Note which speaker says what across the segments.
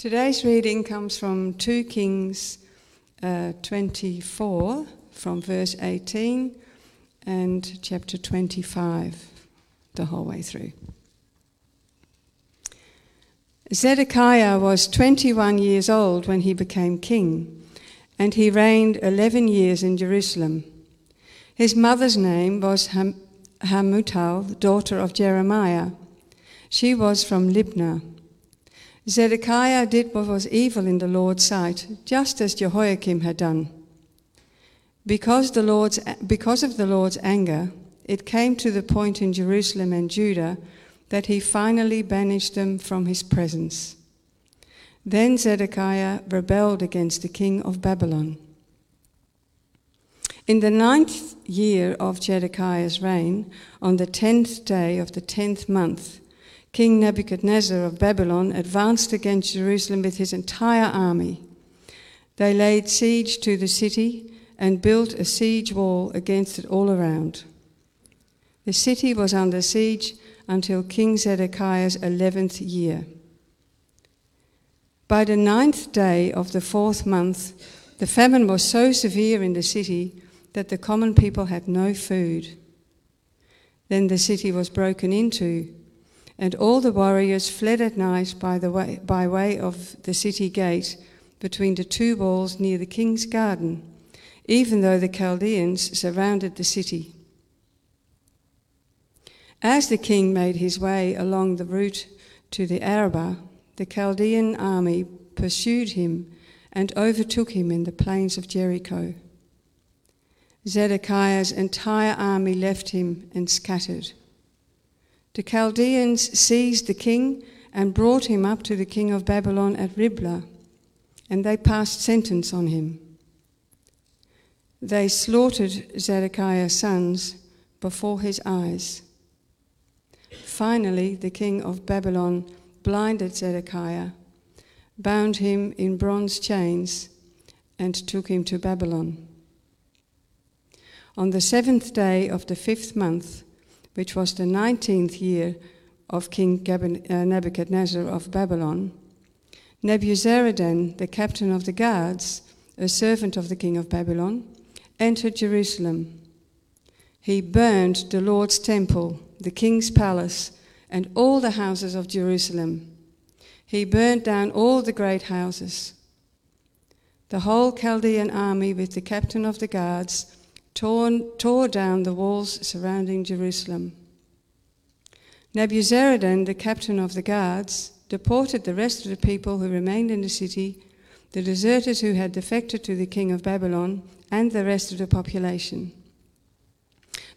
Speaker 1: Today's reading comes from 2 Kings uh, 24, from verse 18, and chapter 25, the whole way through. Zedekiah was 21 years old when he became king, and he reigned 11 years in Jerusalem. His mother's name was Ham- Hamutal, daughter of Jeremiah. She was from Libnah. Zedekiah did what was evil in the Lord's sight, just as Jehoiakim had done. Because, the Lord's, because of the Lord's anger, it came to the point in Jerusalem and Judah that he finally banished them from his presence. Then Zedekiah rebelled against the king of Babylon. In the ninth year of Zedekiah's reign, on the tenth day of the tenth month, King Nebuchadnezzar of Babylon advanced against Jerusalem with his entire army. They laid siege to the city and built a siege wall against it all around. The city was under siege until King Zedekiah's eleventh year. By the ninth day of the fourth month, the famine was so severe in the city that the common people had no food. Then the city was broken into and all the warriors fled at night by, the way, by way of the city gate between the two walls near the king's garden, even though the Chaldeans surrounded the city. As the king made his way along the route to the Arabah, the Chaldean army pursued him and overtook him in the plains of Jericho. Zedekiah's entire army left him and scattered. The Chaldeans seized the king and brought him up to the king of Babylon at Riblah, and they passed sentence on him. They slaughtered Zedekiah's sons before his eyes. Finally, the king of Babylon blinded Zedekiah, bound him in bronze chains, and took him to Babylon. On the seventh day of the fifth month, which was the 19th year of King uh, Nebuchadnezzar of Babylon, Nebuzaradan, the captain of the guards, a servant of the king of Babylon, entered Jerusalem. He burned the Lord's temple, the king's palace, and all the houses of Jerusalem. He burned down all the great houses. The whole Chaldean army, with the captain of the guards, torn, tore down the walls surrounding Jerusalem. Nebuzaradan, the captain of the guards, deported the rest of the people who remained in the city, the deserters who had defected to the king of Babylon, and the rest of the population.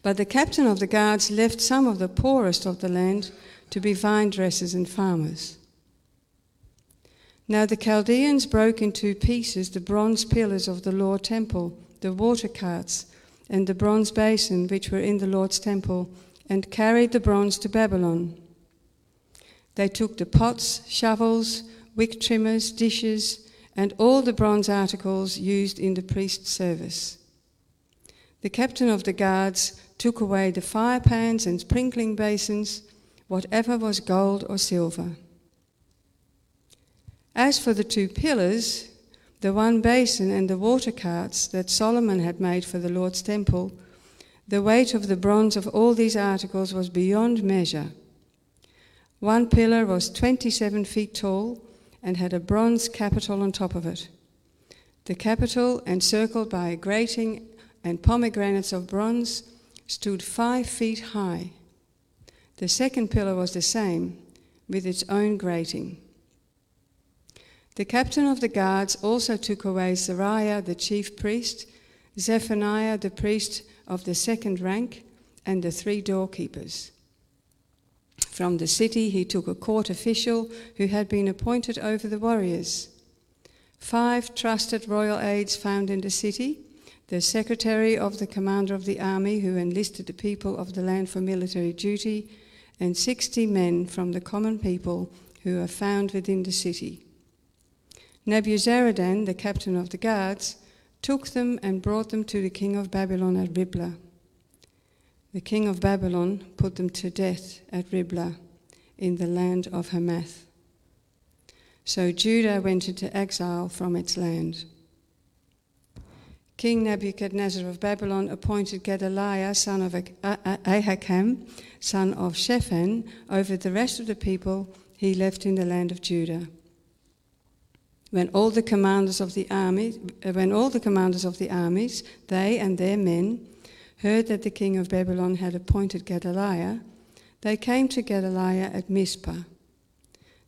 Speaker 1: But the captain of the guards left some of the poorest of the land to be vine dressers and farmers. Now the Chaldeans broke into pieces the bronze pillars of the law temple, the water carts, and the bronze basin which were in the Lord's temple, and carried the bronze to Babylon. They took the pots, shovels, wick trimmers, dishes, and all the bronze articles used in the priest's service. The captain of the guards took away the fire pans and sprinkling basins, whatever was gold or silver. As for the two pillars, the one basin and the water carts that Solomon had made for the Lord's temple, the weight of the bronze of all these articles was beyond measure. One pillar was 27 feet tall and had a bronze capital on top of it. The capital, encircled by a grating and pomegranates of bronze, stood five feet high. The second pillar was the same, with its own grating. The captain of the guards also took away Seraiah the chief priest, Zephaniah the priest of the second rank, and the three doorkeepers. From the city he took a court official who had been appointed over the warriors. Five trusted royal aides found in the city, the secretary of the commander of the army who enlisted the people of the land for military duty, and sixty men from the common people who are found within the city. Nebuzaradan, the captain of the guards, took them and brought them to the king of Babylon at Riblah. The king of Babylon put them to death at Riblah in the land of Hamath. So Judah went into exile from its land. King Nebuchadnezzar of Babylon appointed Gedaliah, son of Ahikam, son of Shaphan, over the rest of the people he left in the land of Judah. When all the commanders of the army, when all the commanders of the armies, they and their men, heard that the king of Babylon had appointed Gedaliah, they came to Gedaliah at Mizpah.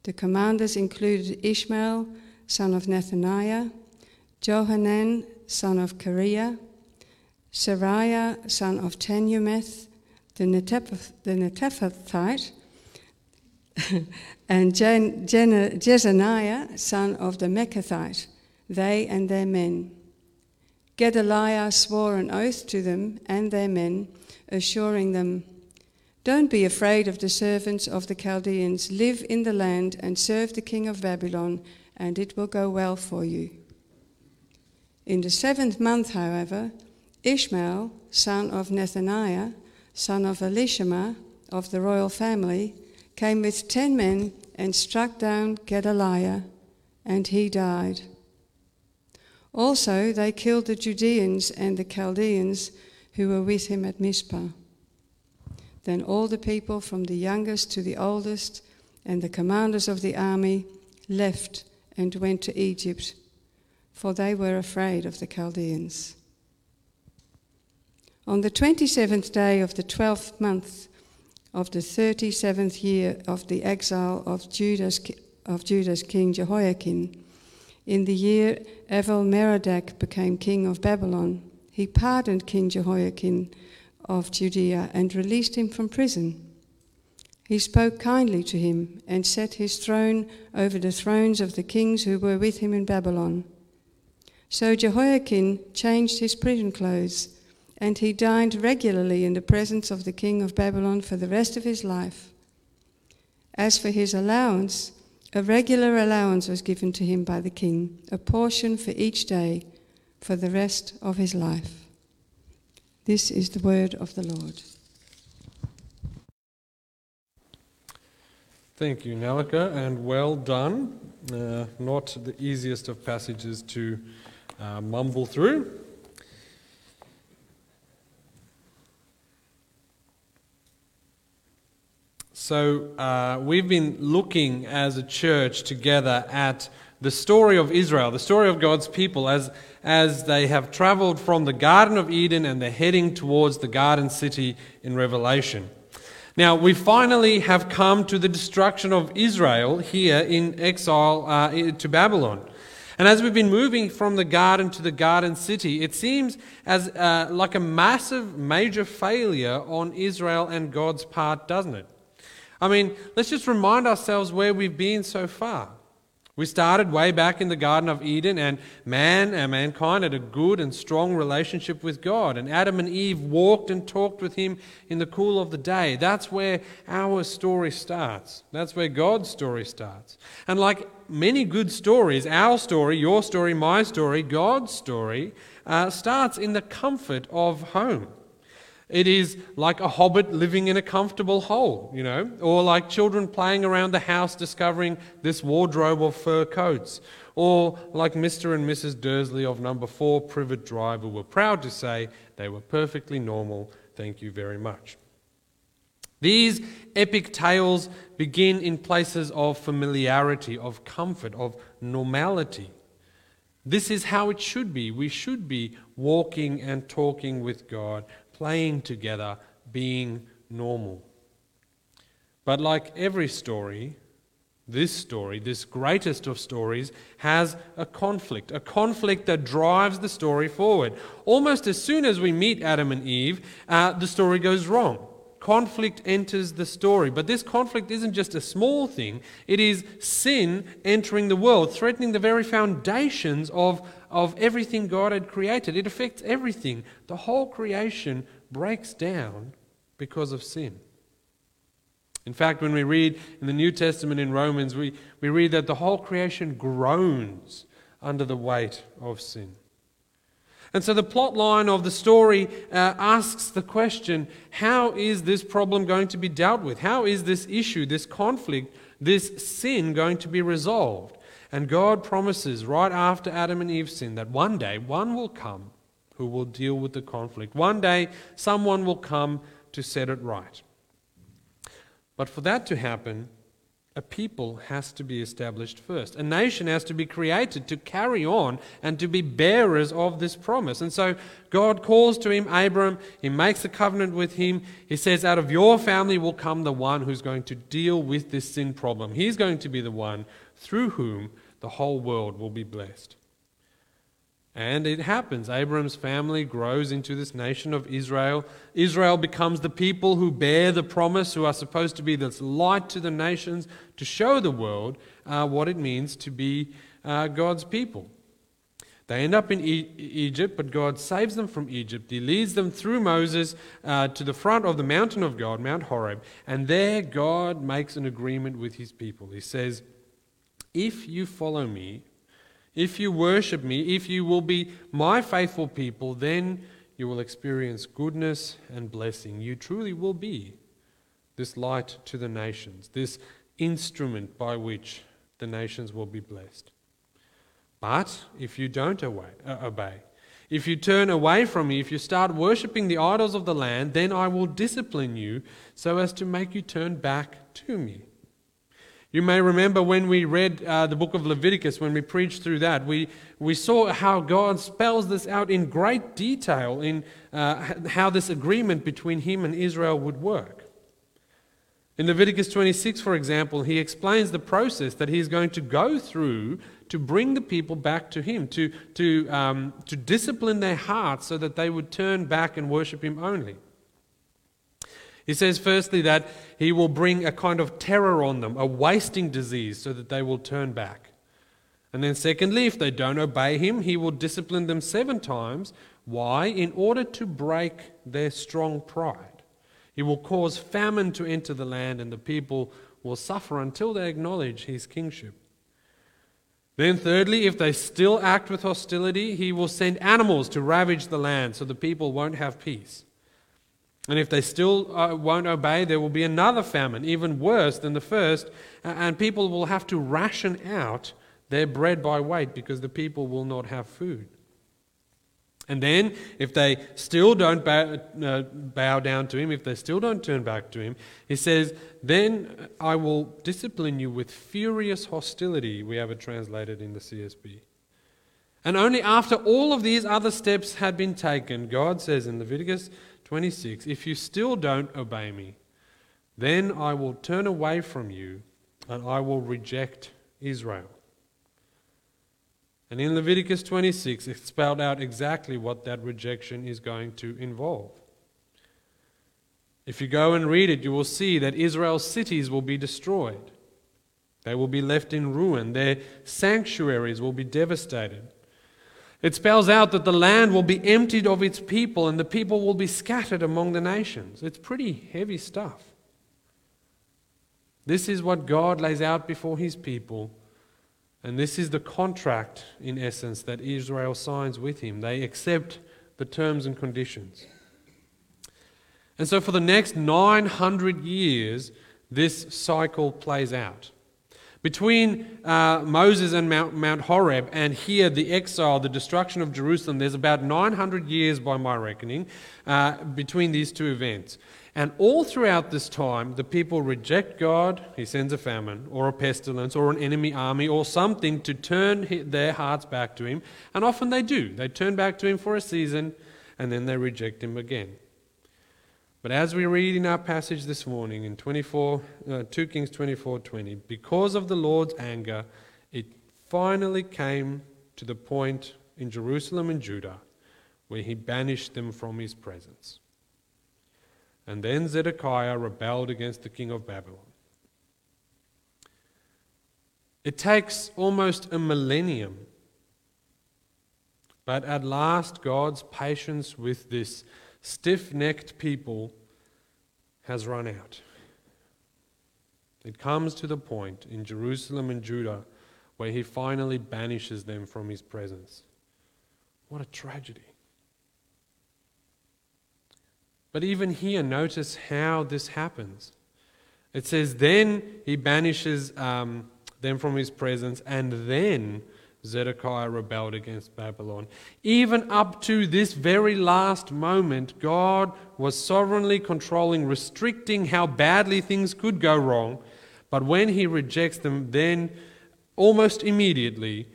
Speaker 1: The commanders included Ishmael, son of Nethaniah, Johanan, son of Kareah, Seraiah, son of Tanhumeth, the Netophathite, and Jen, Jezaniah, son of the Mechathite, they and their men. Gedaliah swore an oath to them and their men, assuring them, Don't be afraid of the servants of the Chaldeans. Live in the land and serve the king of Babylon, and it will go well for you. In the seventh month, however, Ishmael, son of Nethaniah, son of Elishama, of the royal family, came with ten men and struck down Gedaliah, and he died. Also, they killed the Judeans and the Chaldeans who were with him at Mizpah. Then all the people, from the youngest to the oldest, and the commanders of the army, left and went to Egypt, for they were afraid of the Chaldeans. On the 27th day of the 12th month of the 37th year of the exile of Judah's, of Judah's king Jehoiakim, in the year Evil-Merodach became king of Babylon, he pardoned King Jehoiakim of Judea and released him from prison. He spoke kindly to him and set his throne over the thrones of the kings who were with him in Babylon. So Jehoiakim changed his prison clothes, and he dined regularly in the presence of the king of Babylon for the rest of his life. As for his allowance, a regular allowance was given to him by the king, a portion for each day for the rest of his life. This is the word of the Lord.
Speaker 2: Thank you, Nalika, and well done. Uh, not the easiest of passages to uh, mumble through. So, uh, we've been looking as a church together at the story of Israel, the story of God's people, as, as they have traveled from the Garden of Eden and they're heading towards the Garden City in Revelation. Now, we finally have come to the destruction of Israel here in exile uh, to Babylon. And as we've been moving from the garden to the garden city, it seems as uh, like a massive, major failure on Israel and God's part, doesn't it? I mean, let's just remind ourselves where we've been so far. We started way back in the Garden of Eden, and man and mankind had a good and strong relationship with God. And Adam and Eve walked and talked with Him in the cool of the day. That's where our story starts. That's where God's story starts. And like many good stories, our story, your story, my story, God's story, uh, starts in the comfort of home. It is like a hobbit living in a comfortable hole, you know, or like children playing around the house discovering this wardrobe of fur coats, or like Mr. and Mrs. Dursley of number four Privet Drive, who were proud to say they were perfectly normal. Thank you very much. These epic tales begin in places of familiarity, of comfort, of normality. This is how it should be. We should be walking and talking with God playing together, being normal. But like every story, this story, this greatest of stories, has a conflict, a conflict that drives the story forward. Almost as soon as we meet Adam and Eve, uh, the story goes wrong. Conflict enters the story. But this conflict isn't just a small thing, it is sin entering the world, threatening the very foundations of of everything God had created. It affects everything. The whole creation breaks down because of sin. In fact, when we read in the New Testament in Romans, we, we read that the whole creation groans under the weight of sin. And so the plot line of the story uh, asks the question how is this problem going to be dealt with? How is this issue, this conflict, this sin going to be resolved? And God promises right after Adam and Eve sin that one day one will come who will deal with the conflict. One day someone will come to set it right. But for that to happen, a people has to be established first. A nation has to be created to carry on and to be bearers of this promise. And so God calls to him Abram. He makes a covenant with him. He says, Out of your family will come the one who's going to deal with this sin problem. He's going to be the one through whom the whole world will be blessed. And it happens. Abram's family grows into this nation of Israel. Israel becomes the people who bear the promise, who are supposed to be this light to the nations, to show the world uh, what it means to be uh, God's people. They end up in e- Egypt, but God saves them from Egypt. He leads them through Moses uh, to the front of the mountain of God, Mount Horeb, and there God makes an agreement with his people. He says, If you follow me, if you worship me, if you will be my faithful people, then you will experience goodness and blessing. You truly will be this light to the nations, this instrument by which the nations will be blessed. But if you don't uh, obey, if you turn away from me, if you start worshipping the idols of the land, then I will discipline you so as to make you turn back to me. You may remember when we read uh, the book of Leviticus, when we preached through that, we, we saw how God spells this out in great detail in uh, how this agreement between him and Israel would work. In Leviticus 26, for example, he explains the process that he's going to go through to bring the people back to him, to, to, um, to discipline their hearts so that they would turn back and worship him only. He says, firstly, that he will bring a kind of terror on them, a wasting disease, so that they will turn back. And then, secondly, if they don't obey him, he will discipline them seven times. Why? In order to break their strong pride. He will cause famine to enter the land, and the people will suffer until they acknowledge his kingship. Then, thirdly, if they still act with hostility, he will send animals to ravage the land so the people won't have peace. And if they still uh, won't obey, there will be another famine, even worse than the first, and people will have to ration out their bread by weight because the people will not have food. And then, if they still don't bow, uh, bow, down to him, if they still don't turn back to him, he says, Then I will discipline you with furious hostility. We have it translated in the CSB. And only after all of these other steps had been taken, God says in Leviticus 26 If you still don't obey me, then I will turn away from you and I will reject Israel. And in Leviticus 26, it spelled out exactly what that rejection is going to involve. If you go and read it, you will see that Israel's cities will be destroyed. They will be left in ruin. Their sanctuaries will be devastated. It spells out that the land will be emptied of its people and the people will be scattered among the nations. It's pretty heavy stuff. This is what God lays out before his people. And this is the contract, in essence, that Israel signs with him. They accept the terms and conditions. And so, for the next 900 years, this cycle plays out. Between uh, Moses and Mount, Mount Horeb and here, the exile, the destruction of Jerusalem, there's about 900 years by my reckoning uh, between these two events. And all throughout this time, the people reject God, He sends a famine, or a pestilence, or an enemy army, or something to turn their hearts back to Him. And often they do. They turn back to Him for a season, and then they reject Him again. But as we read in our passage this morning in 24, uh, 2 Kings 24:20, because of the Lord's anger, it finally came to the point in Jerusalem and Judah where he banished them from his presence. And then Zedekiah rebelled against the king of Babylon. It takes almost a millennium. But at last, God's patience with this stiff necked people has run out. It comes to the point in Jerusalem and Judah where he finally banishes them from his presence. What a tragedy. But even here, notice how this happens. It says, Then he banishes um, them from his presence, and then Zedekiah rebelled against Babylon. Even up to this very last moment, God was sovereignly controlling, restricting how badly things could go wrong. But when he rejects them, then almost immediately,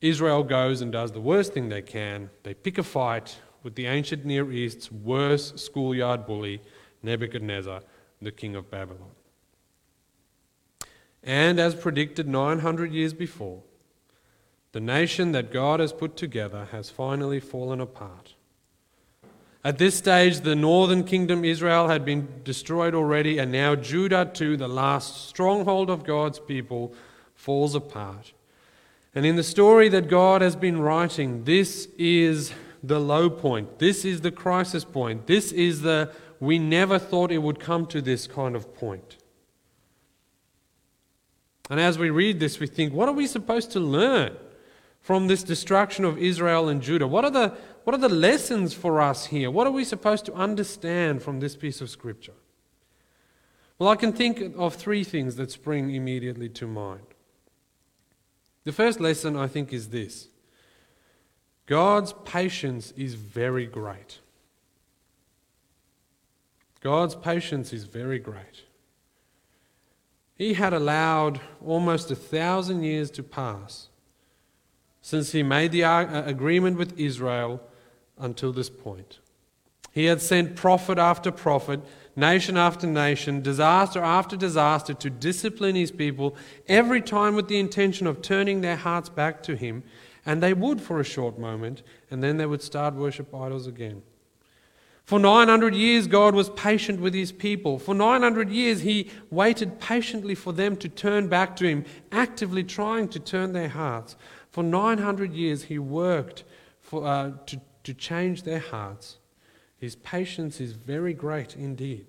Speaker 2: Israel goes and does the worst thing they can. They pick a fight with the ancient Near East's worst schoolyard bully, Nebuchadnezzar, the king of Babylon. And as predicted 900 years before, the nation that God has put together has finally fallen apart. At this stage, the northern kingdom, Israel, had been destroyed already, and now Judah, too, the last stronghold of God's people, falls apart. And in the story that God has been writing, this is the low point. This is the crisis point. This is the we never thought it would come to this kind of point. And as we read this, we think, what are we supposed to learn from this destruction of Israel and Judah? What are the, what are the lessons for us here? What are we supposed to understand from this piece of scripture? Well, I can think of three things that spring immediately to mind. The first lesson, I think, is this God's patience is very great. God's patience is very great. He had allowed almost a thousand years to pass since he made the uh, agreement with Israel until this point. He had sent prophet after prophet, nation after nation, disaster after disaster to discipline his people, every time with the intention of turning their hearts back to him. And they would for a short moment, and then they would start worship idols again. For 900 years, God was patient with his people. For 900 years, he waited patiently for them to turn back to him, actively trying to turn their hearts. For 900 years, he worked for, uh, to, to change their hearts. His patience is very great indeed.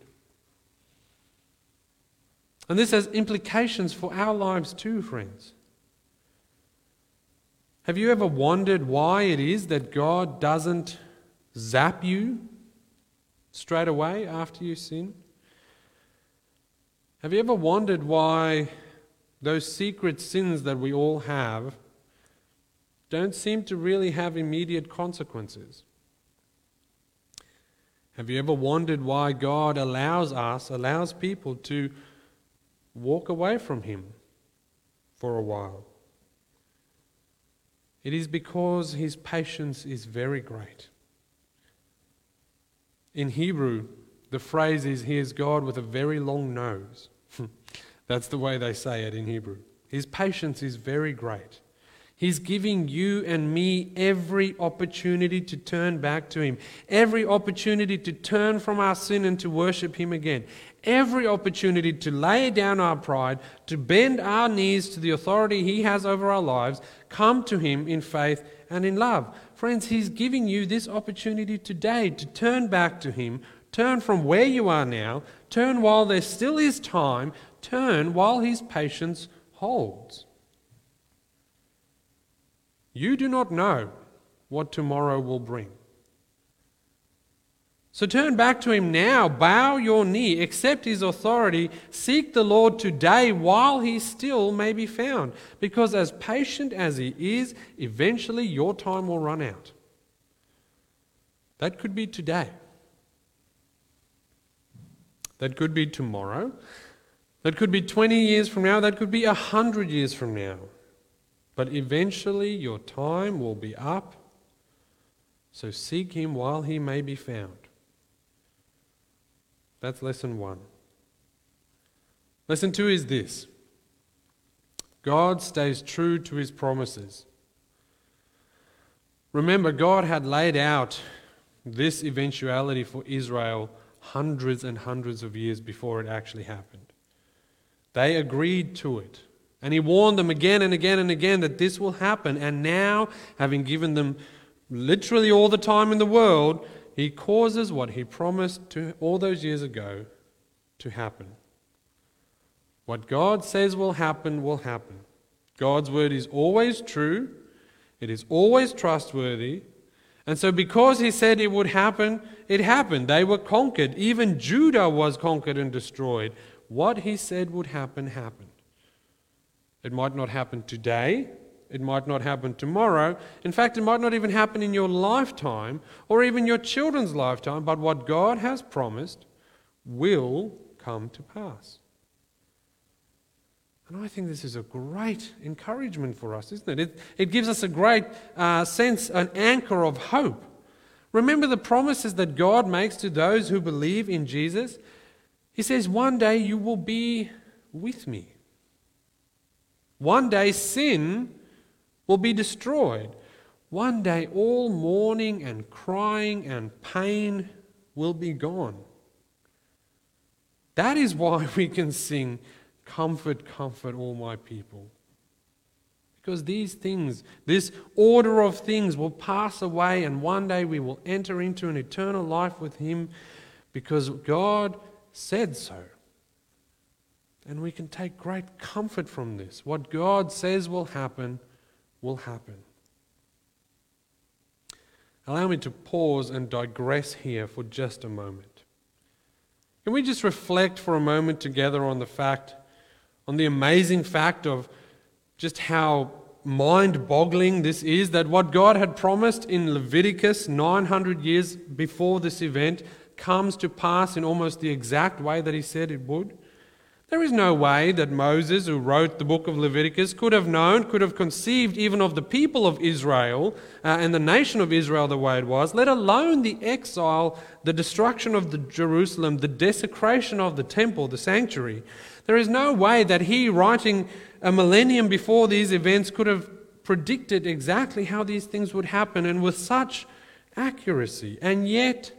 Speaker 2: And this has implications for our lives too, friends. Have you ever wondered why it is that God doesn't zap you straight away after you sin? Have you ever wondered why those secret sins that we all have don't seem to really have immediate consequences? Have you ever wondered why God allows us, allows people to walk away from Him for a while? It is because His patience is very great. In Hebrew, the phrase is, He is God with a very long nose. That's the way they say it in Hebrew. His patience is very great. He's giving you and me every opportunity to turn back to Him, every opportunity to turn from our sin and to worship Him again, every opportunity to lay down our pride, to bend our knees to the authority He has over our lives, come to Him in faith and in love. Friends, He's giving you this opportunity today to turn back to Him, turn from where you are now, turn while there still is time, turn while His patience holds. You do not know what tomorrow will bring. So turn back to him now, bow your knee, accept his authority, seek the Lord today while he still may be found. Because as patient as he is, eventually your time will run out. That could be today. That could be tomorrow. That could be 20 years from now. That could be 100 years from now. But eventually your time will be up, so seek him while he may be found. That's lesson one. Lesson two is this God stays true to his promises. Remember, God had laid out this eventuality for Israel hundreds and hundreds of years before it actually happened. They agreed to it. And he warned them again and again and again that this will happen. And now, having given them literally all the time in the world, he causes what he promised to all those years ago to happen. What God says will happen will happen. God's word is always true, it is always trustworthy. And so, because he said it would happen, it happened. They were conquered. Even Judah was conquered and destroyed. What he said would happen happened. It might not happen today. It might not happen tomorrow. In fact, it might not even happen in your lifetime or even your children's lifetime, but what God has promised will come to pass. And I think this is a great encouragement for us, isn't it? It, it gives us a great uh, sense, an anchor of hope. Remember the promises that God makes to those who believe in Jesus? He says, One day you will be with me. One day sin will be destroyed. One day all mourning and crying and pain will be gone. That is why we can sing Comfort, comfort all my people. Because these things, this order of things will pass away, and one day we will enter into an eternal life with Him because God said so. And we can take great comfort from this. What God says will happen, will happen. Allow me to pause and digress here for just a moment. Can we just reflect for a moment together on the fact on the amazing fact of just how mind boggling this is that what God had promised in Leviticus 900 years before this event comes to pass in almost the exact way that He said it would. There is no way that Moses, who wrote the book of Leviticus, could have known, could have conceived even of the people of Israel uh, and the nation of Israel the way it was, let alone the exile, the destruction of the Jerusalem, the desecration of the temple, the sanctuary. There is no way that he, writing a millennium before these events, could have predicted exactly how these things would happen and with such accuracy. And yet,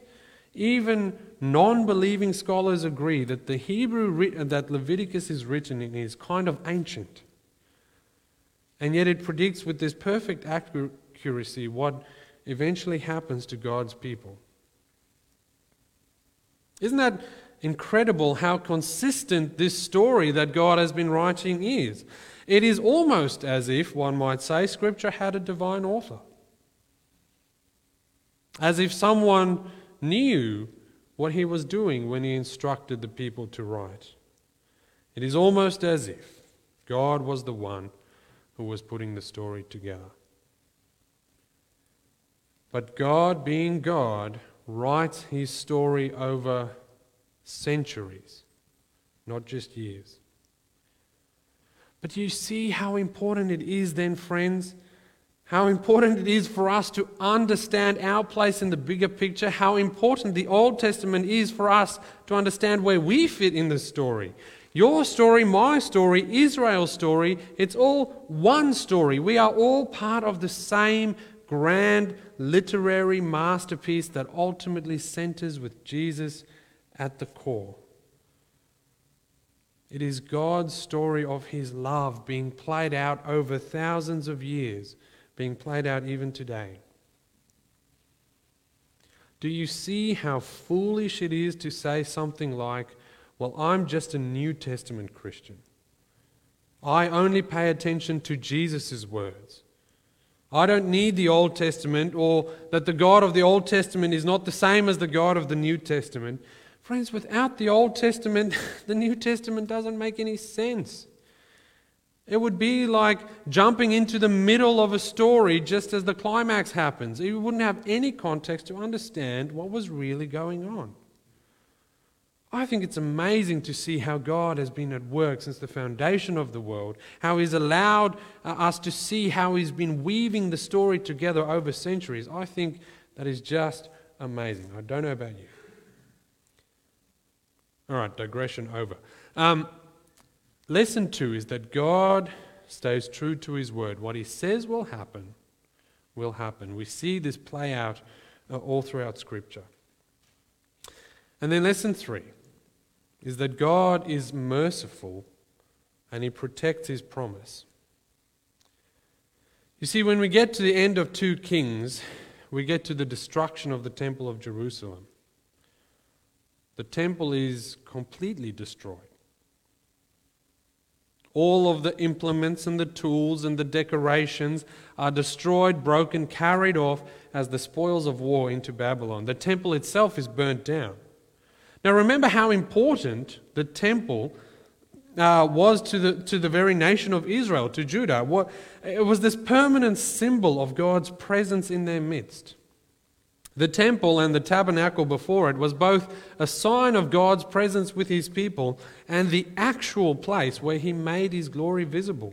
Speaker 2: even non-believing scholars agree that the Hebrew uh, that Leviticus is written in is kind of ancient. And yet it predicts with this perfect accuracy what eventually happens to God's people. Isn't that incredible how consistent this story that God has been writing is? It is almost as if, one might say, Scripture had a divine author. As if someone knew what he was doing when he instructed the people to write. It is almost as if God was the one who was putting the story together. But God, being God, writes his story over centuries, not just years. But you see how important it is, then, friends, how important it is for us to understand our place in the bigger picture, how important the Old Testament is for us to understand where we fit in the story. Your story, my story, Israel's story, it's all one story. We are all part of the same grand literary masterpiece that ultimately centers with Jesus at the core. It is God's story of his love being played out over thousands of years being played out even today. Do you see how foolish it is to say something like, Well, I'm just a New Testament Christian. I only pay attention to Jesus' words. I don't need the Old Testament, or that the God of the Old Testament is not the same as the God of the New Testament. Friends, without the Old Testament, the New Testament doesn't make any sense. It would be like jumping into the middle of a story just as the climax happens. You wouldn't have any context to understand what was really going on. I think it's amazing to see how God has been at work since the foundation of the world, how He's allowed uh, us to see how He's been weaving the story together over centuries. I think that is just amazing. I don't know about you. All right, digression over. Um, Lesson two is that God stays true to his word. What he says will happen, will happen. We see this play out uh, all throughout Scripture. And then lesson three is that God is merciful and he protects his promise. You see, when we get to the end of 2 Kings, we get to the destruction of the Temple of Jerusalem. The temple is completely destroyed. All of the implements and the tools and the decorations are destroyed, broken, carried off as the spoils of war into Babylon. The temple itself is burnt down. Now, remember how important the temple uh, was to the, to the very nation of Israel, to Judah. What, it was this permanent symbol of God's presence in their midst. The temple and the tabernacle before it was both a sign of God's presence with his people and the actual place where he made his glory visible.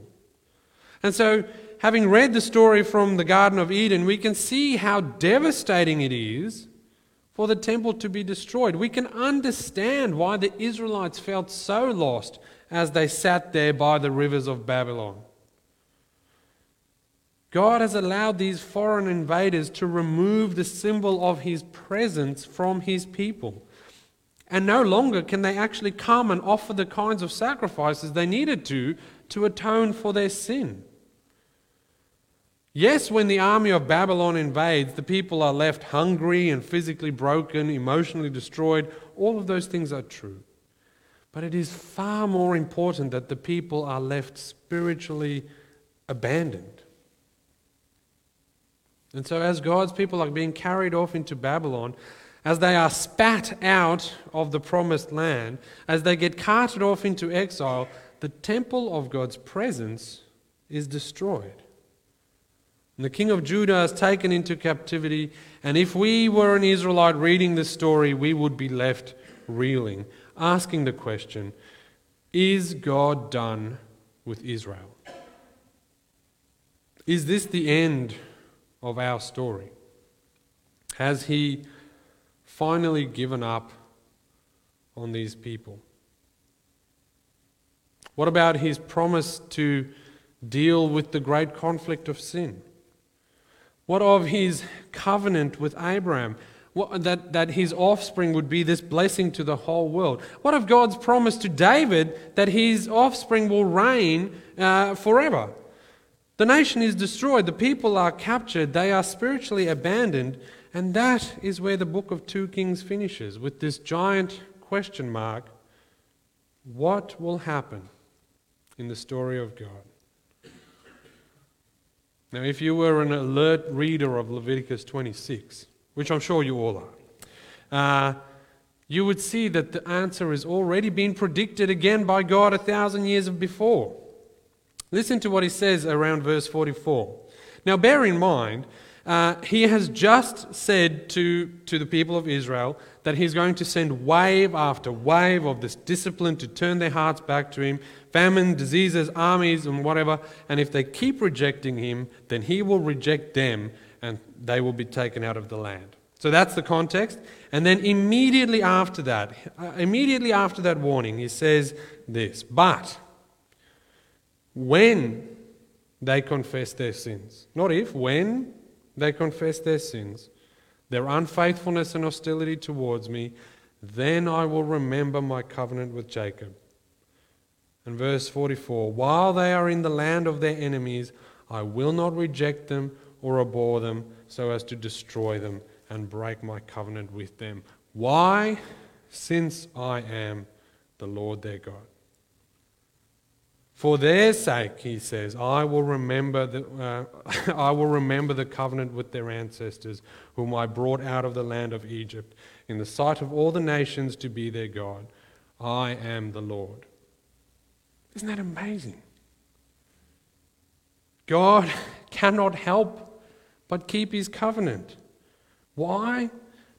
Speaker 2: And so, having read the story from the Garden of Eden, we can see how devastating it is for the temple to be destroyed. We can understand why the Israelites felt so lost as they sat there by the rivers of Babylon. God has allowed these foreign invaders to remove the symbol of his presence from his people. And no longer can they actually come and offer the kinds of sacrifices they needed to to atone for their sin. Yes, when the army of Babylon invades, the people are left hungry and physically broken, emotionally destroyed. All of those things are true. But it is far more important that the people are left spiritually abandoned. And so, as God's people are being carried off into Babylon, as they are spat out of the promised land, as they get carted off into exile, the temple of God's presence is destroyed. And the king of Judah is taken into captivity, and if we were an Israelite reading this story, we would be left reeling, asking the question Is God done with Israel? Is this the end of our story? Has he finally given up on these people? What about his promise to deal with the great conflict of sin? What of his covenant with Abraham? What, that, that his offspring would be this blessing to the whole world. What of God's promise to David that his offspring will reign uh, forever? The nation is destroyed, the people are captured, they are spiritually abandoned, and that is where the book of 2 Kings finishes with this giant question mark what will happen in the story of God? Now, if you were an alert reader of Leviticus 26, which I'm sure you all are, uh, you would see that the answer has already been predicted again by God a thousand years before. Listen to what he says around verse 44. Now, bear in mind, uh, he has just said to, to the people of Israel that he's going to send wave after wave of this discipline to turn their hearts back to him famine, diseases, armies, and whatever. And if they keep rejecting him, then he will reject them and they will be taken out of the land. So that's the context. And then immediately after that, uh, immediately after that warning, he says this But when they confess their sins. Not if, when they confess their sins, their unfaithfulness and hostility towards me, then I will remember my covenant with Jacob. And verse 44 While they are in the land of their enemies, I will not reject them or abhor them so as to destroy them and break my covenant with them. Why? Since I am the Lord their God. For their sake, he says, I will remember the, uh, I will remember the covenant with their ancestors, whom I brought out of the land of Egypt, in the sight of all the nations to be their God. I am the Lord. Isn't that amazing? God cannot help but keep his covenant. Why?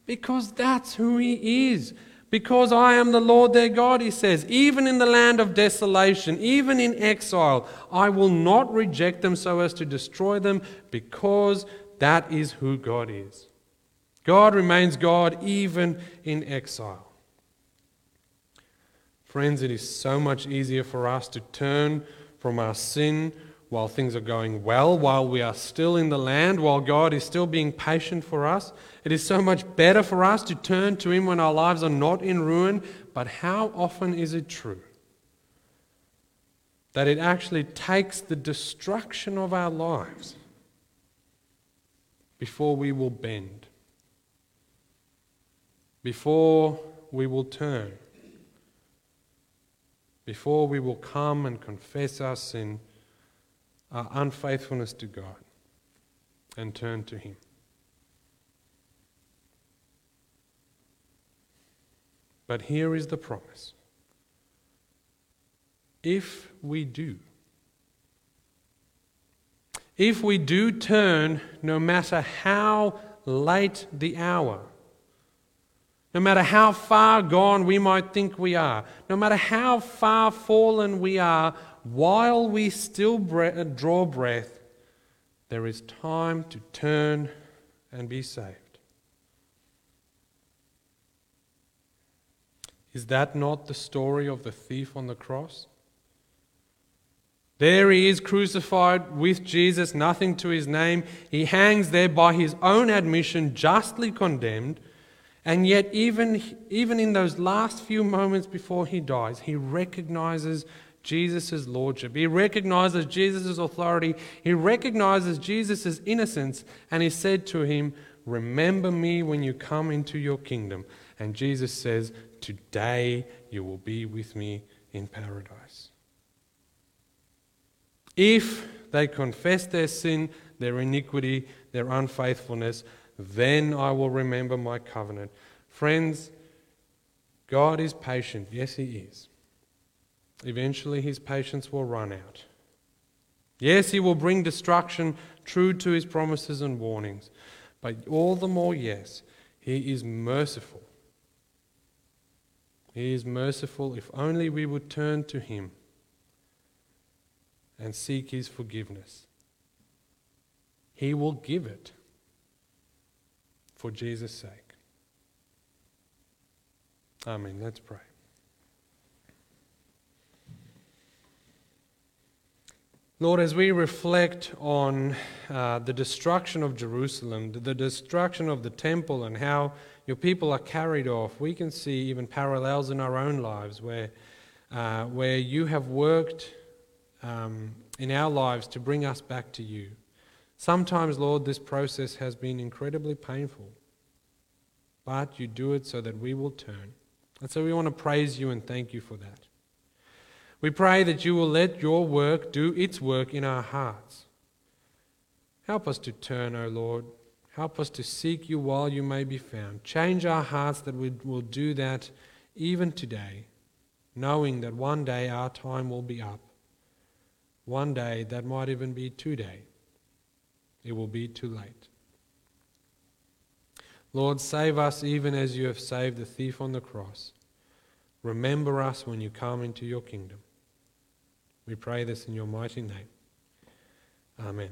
Speaker 2: Because that's who he is. Because I am the Lord their God, he says, even in the land of desolation, even in exile, I will not reject them so as to destroy them, because that is who God is. God remains God even in exile. Friends, it is so much easier for us to turn from our sin while things are going well, while we are still in the land, while God is still being patient for us. It is so much better for us to turn to Him when our lives are not in ruin. But how often is it true that it actually takes the destruction of our lives before we will bend, before we will turn, before we will come and confess our sin? Our unfaithfulness to God and turn to Him. But here is the promise if we do. If we do turn, no matter how late the hour, no matter how far gone we might think we are, no matter how far fallen we are, while we still bre- draw breath, there is time to turn and be saved. Is that not the story of the thief on the cross? There he is crucified with Jesus, nothing to his name. He hangs there by his own admission, justly condemned. And yet, even, even in those last few moments before he dies, he recognizes Jesus' lordship. He recognizes Jesus' authority. He recognizes Jesus' innocence. And he said to him, Remember me when you come into your kingdom. And Jesus says, Today you will be with me in paradise. If they confess their sin, their iniquity, their unfaithfulness, then I will remember my covenant. Friends, God is patient. Yes, He is. Eventually, His patience will run out. Yes, He will bring destruction true to His promises and warnings. But all the more, yes, He is merciful. He is merciful if only we would turn to Him and seek His forgiveness. He will give it for Jesus' sake. Amen. Let's pray. Lord, as we reflect on uh, the destruction of Jerusalem, the destruction of the temple, and how your people are carried off, we can see even parallels in our own lives where, uh, where you have worked um, in our lives to bring us back to you. Sometimes, Lord, this process has been incredibly painful, but you do it so that we will turn. And so we want to praise you and thank you for that. We pray that you will let your work do its work in our hearts. Help us to turn, O Lord. Help us to seek you while you may be found. Change our hearts that we will do that even today, knowing that one day our time will be up. One day, that might even be today, it will be too late. Lord, save us even as you have saved the thief on the cross. Remember us when you come into your kingdom. We pray this in your mighty name. Amen.